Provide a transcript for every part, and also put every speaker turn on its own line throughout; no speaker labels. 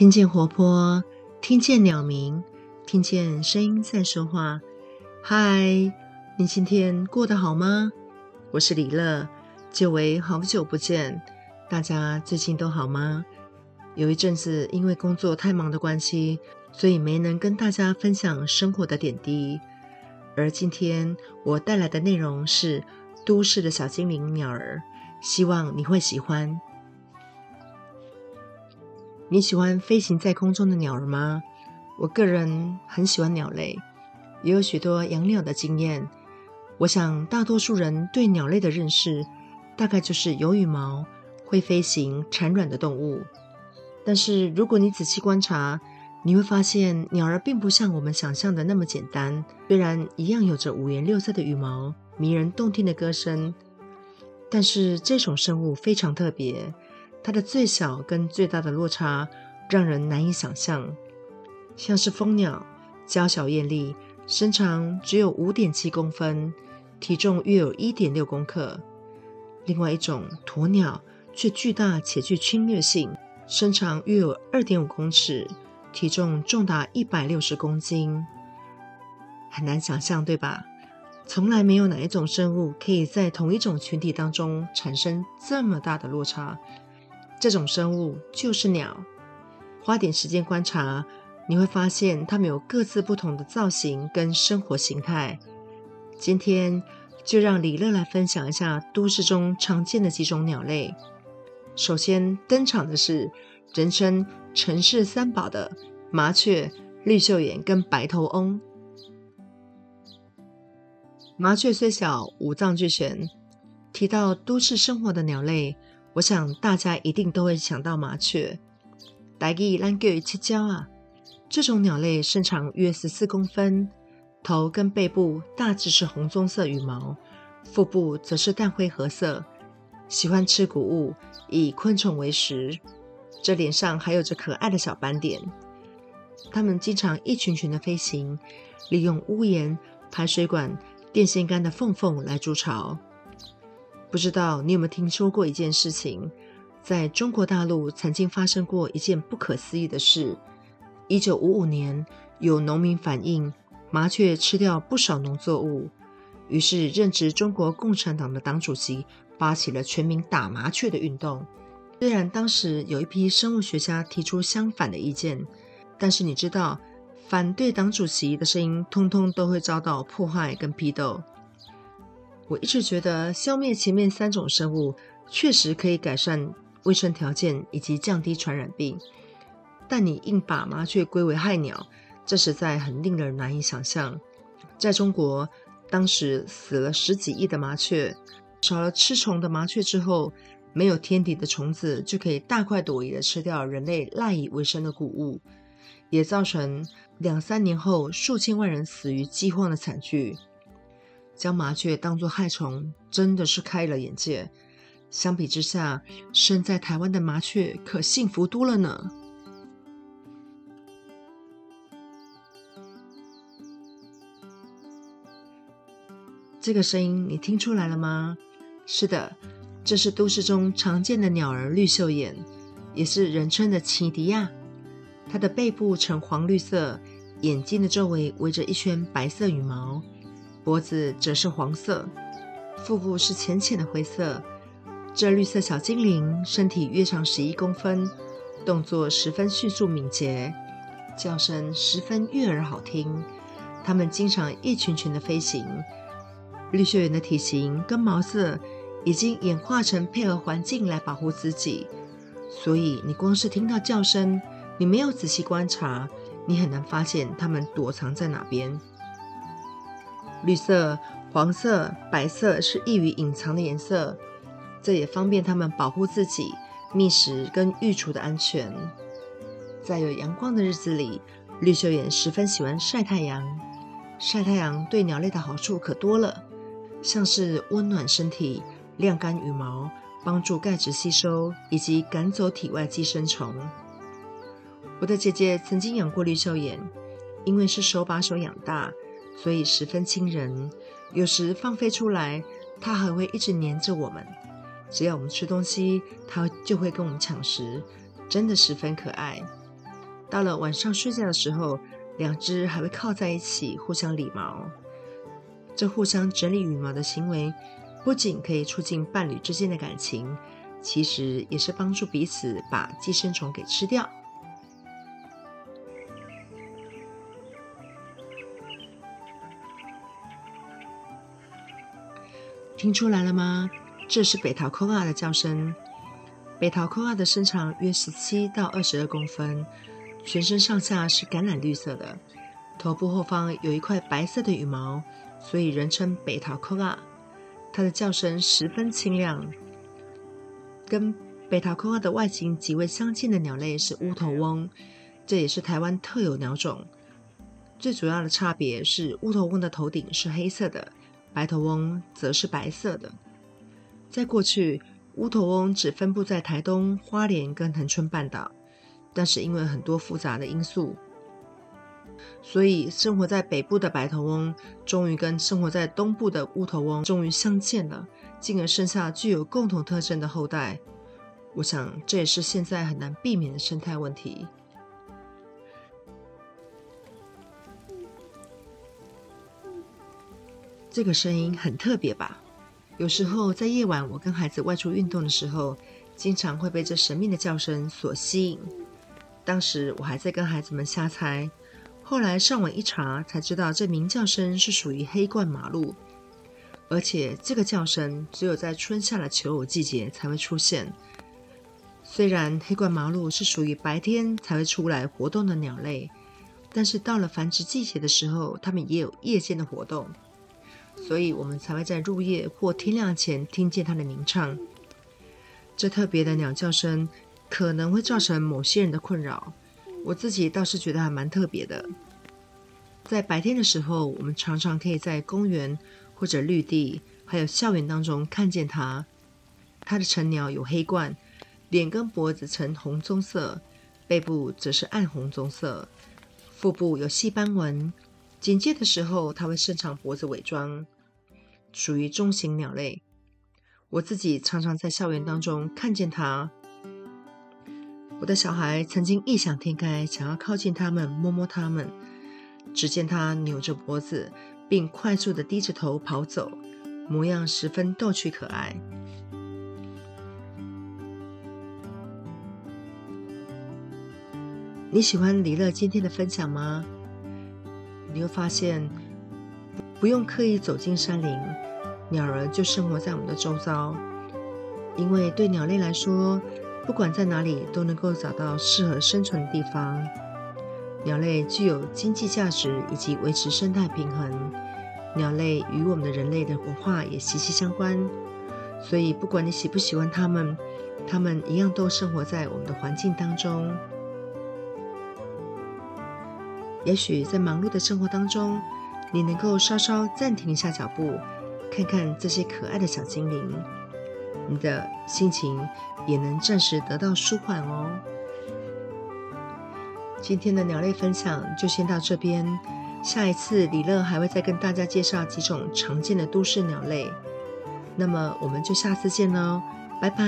听见活泼，听见鸟鸣，听见声音在说话。嗨，你今天过得好吗？我是李乐，久违好久不见，大家最近都好吗？有一阵子因为工作太忙的关系，所以没能跟大家分享生活的点滴。而今天我带来的内容是都市的小精灵鸟儿，希望你会喜欢。你喜欢飞行在空中的鸟儿吗？我个人很喜欢鸟类，也有许多养鸟的经验。我想大多数人对鸟类的认识，大概就是有羽毛、会飞行、产卵的动物。但是如果你仔细观察，你会发现鸟儿并不像我们想象的那么简单。虽然一样有着五颜六色的羽毛、迷人动听的歌声，但是这种生物非常特别。它的最小跟最大的落差让人难以想象，像是蜂鸟，娇小艳丽，身长只有五点七公分，体重约有一点六公克；另外一种鸵鸟却巨大且具侵略性，身长约有二点五公尺，体重重达一百六十公斤。很难想象，对吧？从来没有哪一种生物可以在同一种群体当中产生这么大的落差。这种生物就是鸟，花点时间观察，你会发现它们有各自不同的造型跟生活形态。今天就让李乐来分享一下都市中常见的几种鸟类。首先登场的是人称“城市三宝”的麻雀、绿绣眼跟白头翁。麻雀虽小，五脏俱全。提到都市生活的鸟类。我想大家一定都会想到麻雀，台语咱叫伊七鸟啊。这种鸟类身长约十四公分，头跟背部大致是红棕色羽毛，腹部则是淡灰褐色，喜欢吃谷物，以昆虫为食。这脸上还有着可爱的小斑点。它们经常一群群的飞行，利用屋檐、排水管、电线杆的缝缝来筑巢。不知道你有没有听说过一件事情，在中国大陆曾经发生过一件不可思议的事。一九五五年，有农民反映麻雀吃掉不少农作物，于是任职中国共产党的党主席发起了全民打麻雀的运动。虽然当时有一批生物学家提出相反的意见，但是你知道，反对党主席的声音通通都会遭到迫害跟批斗。我一直觉得消灭前面三种生物确实可以改善卫生条件以及降低传染病，但你硬把麻雀归为害鸟，这实在很令人难以想象。在中国，当时死了十几亿的麻雀，少了吃虫的麻雀之后，没有天敌的虫子就可以大快朵颐地吃掉人类赖以为生的谷物，也造成两三年后数千万人死于饥荒的惨剧。将麻雀当作害虫，真的是开了眼界。相比之下，生在台湾的麻雀可幸福多了呢。这个声音你听出来了吗？是的，这是都市中常见的鸟儿绿绣眼，也是人称的奇迪亚。它的背部呈黄绿色，眼睛的周围围着一圈白色羽毛。脖子则是黄色，腹部是浅浅的灰色。这绿色小精灵身体约长十一公分，动作十分迅速敏捷，叫声十分悦耳好听。它们经常一群群的飞行。绿绣眼的体型跟毛色已经演化成配合环境来保护自己，所以你光是听到叫声，你没有仔细观察，你很难发现它们躲藏在哪边。绿色、黄色、白色是易于隐藏的颜色，这也方便它们保护自己、觅食跟育雏的安全。在有阳光的日子里，绿绣眼十分喜欢晒太阳。晒太阳对鸟类的好处可多了，像是温暖身体、晾干羽毛、帮助钙质吸收以及赶走体外寄生虫。我的姐姐曾经养过绿绣眼，因为是手把手养大。所以十分亲人，有时放飞出来，它还会一直黏着我们。只要我们吃东西，它就会跟我们抢食，真的十分可爱。到了晚上睡觉的时候，两只还会靠在一起互相理毛。这互相整理羽毛的行为，不仅可以促进伴侣之间的感情，其实也是帮助彼此把寄生虫给吃掉。听出来了吗？这是北桃扣仔的叫声。北桃扣仔的身长约十七到二十二公分，全身上下是橄榄绿色的，头部后方有一块白色的羽毛，所以人称北桃扣仔。它的叫声十分清亮。跟北桃扣仔的外形极为相近的鸟类是乌头翁，这也是台湾特有鸟种。最主要的差别是乌头翁的头顶是黑色的。白头翁则是白色的。在过去，乌头翁只分布在台东、花莲跟恒春半岛，但是因为很多复杂的因素，所以生活在北部的白头翁终于跟生活在东部的乌头翁终于相见了，进而生下具有共同特征的后代。我想，这也是现在很难避免的生态问题。这个声音很特别吧？有时候在夜晚，我跟孩子外出运动的时候，经常会被这神秘的叫声所吸引。当时我还在跟孩子们瞎猜，后来上网一查，才知道这鸣叫声是属于黑冠麻鹭，而且这个叫声只有在春夏的求偶季节才会出现。虽然黑冠麻鹭是属于白天才会出来活动的鸟类，但是到了繁殖季节的时候，它们也有夜间的活动。所以我们才会在入夜或天亮前听见它的鸣唱。这特别的鸟叫声可能会造成某些人的困扰，我自己倒是觉得还蛮特别的。在白天的时候，我们常常可以在公园或者绿地，还有校园当中看见它。它的成鸟有黑冠，脸跟脖子呈红棕色，背部则是暗红棕色，腹部有细斑纹。警戒的时候，它会伸长脖子伪装，属于中型鸟类。我自己常常在校园当中看见它。我的小孩曾经异想天开，想要靠近它们，摸摸它们。只见它扭着脖子，并快速地低着头跑走，模样十分逗趣可爱。你喜欢李乐今天的分享吗？你会发现，不用刻意走进山林，鸟儿就生活在我们的周遭。因为对鸟类来说，不管在哪里都能够找到适合生存的地方。鸟类具有经济价值以及维持生态平衡。鸟类与我们的人类的文化也息息相关。所以，不管你喜不喜欢它们，它们一样都生活在我们的环境当中。也许在忙碌的生活当中，你能够稍稍暂停一下脚步，看看这些可爱的小精灵，你的心情也能暂时得到舒缓哦。今天的鸟类分享就先到这边，下一次李乐还会再跟大家介绍几种常见的都市鸟类。那么我们就下次见喽，拜拜。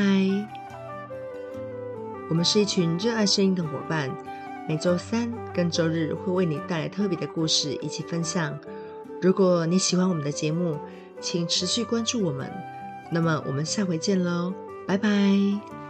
我们是一群热爱声音的伙伴。每周三跟周日会为你带来特别的故事一起分享。如果你喜欢我们的节目，请持续关注我们。那么我们下回见喽，拜拜。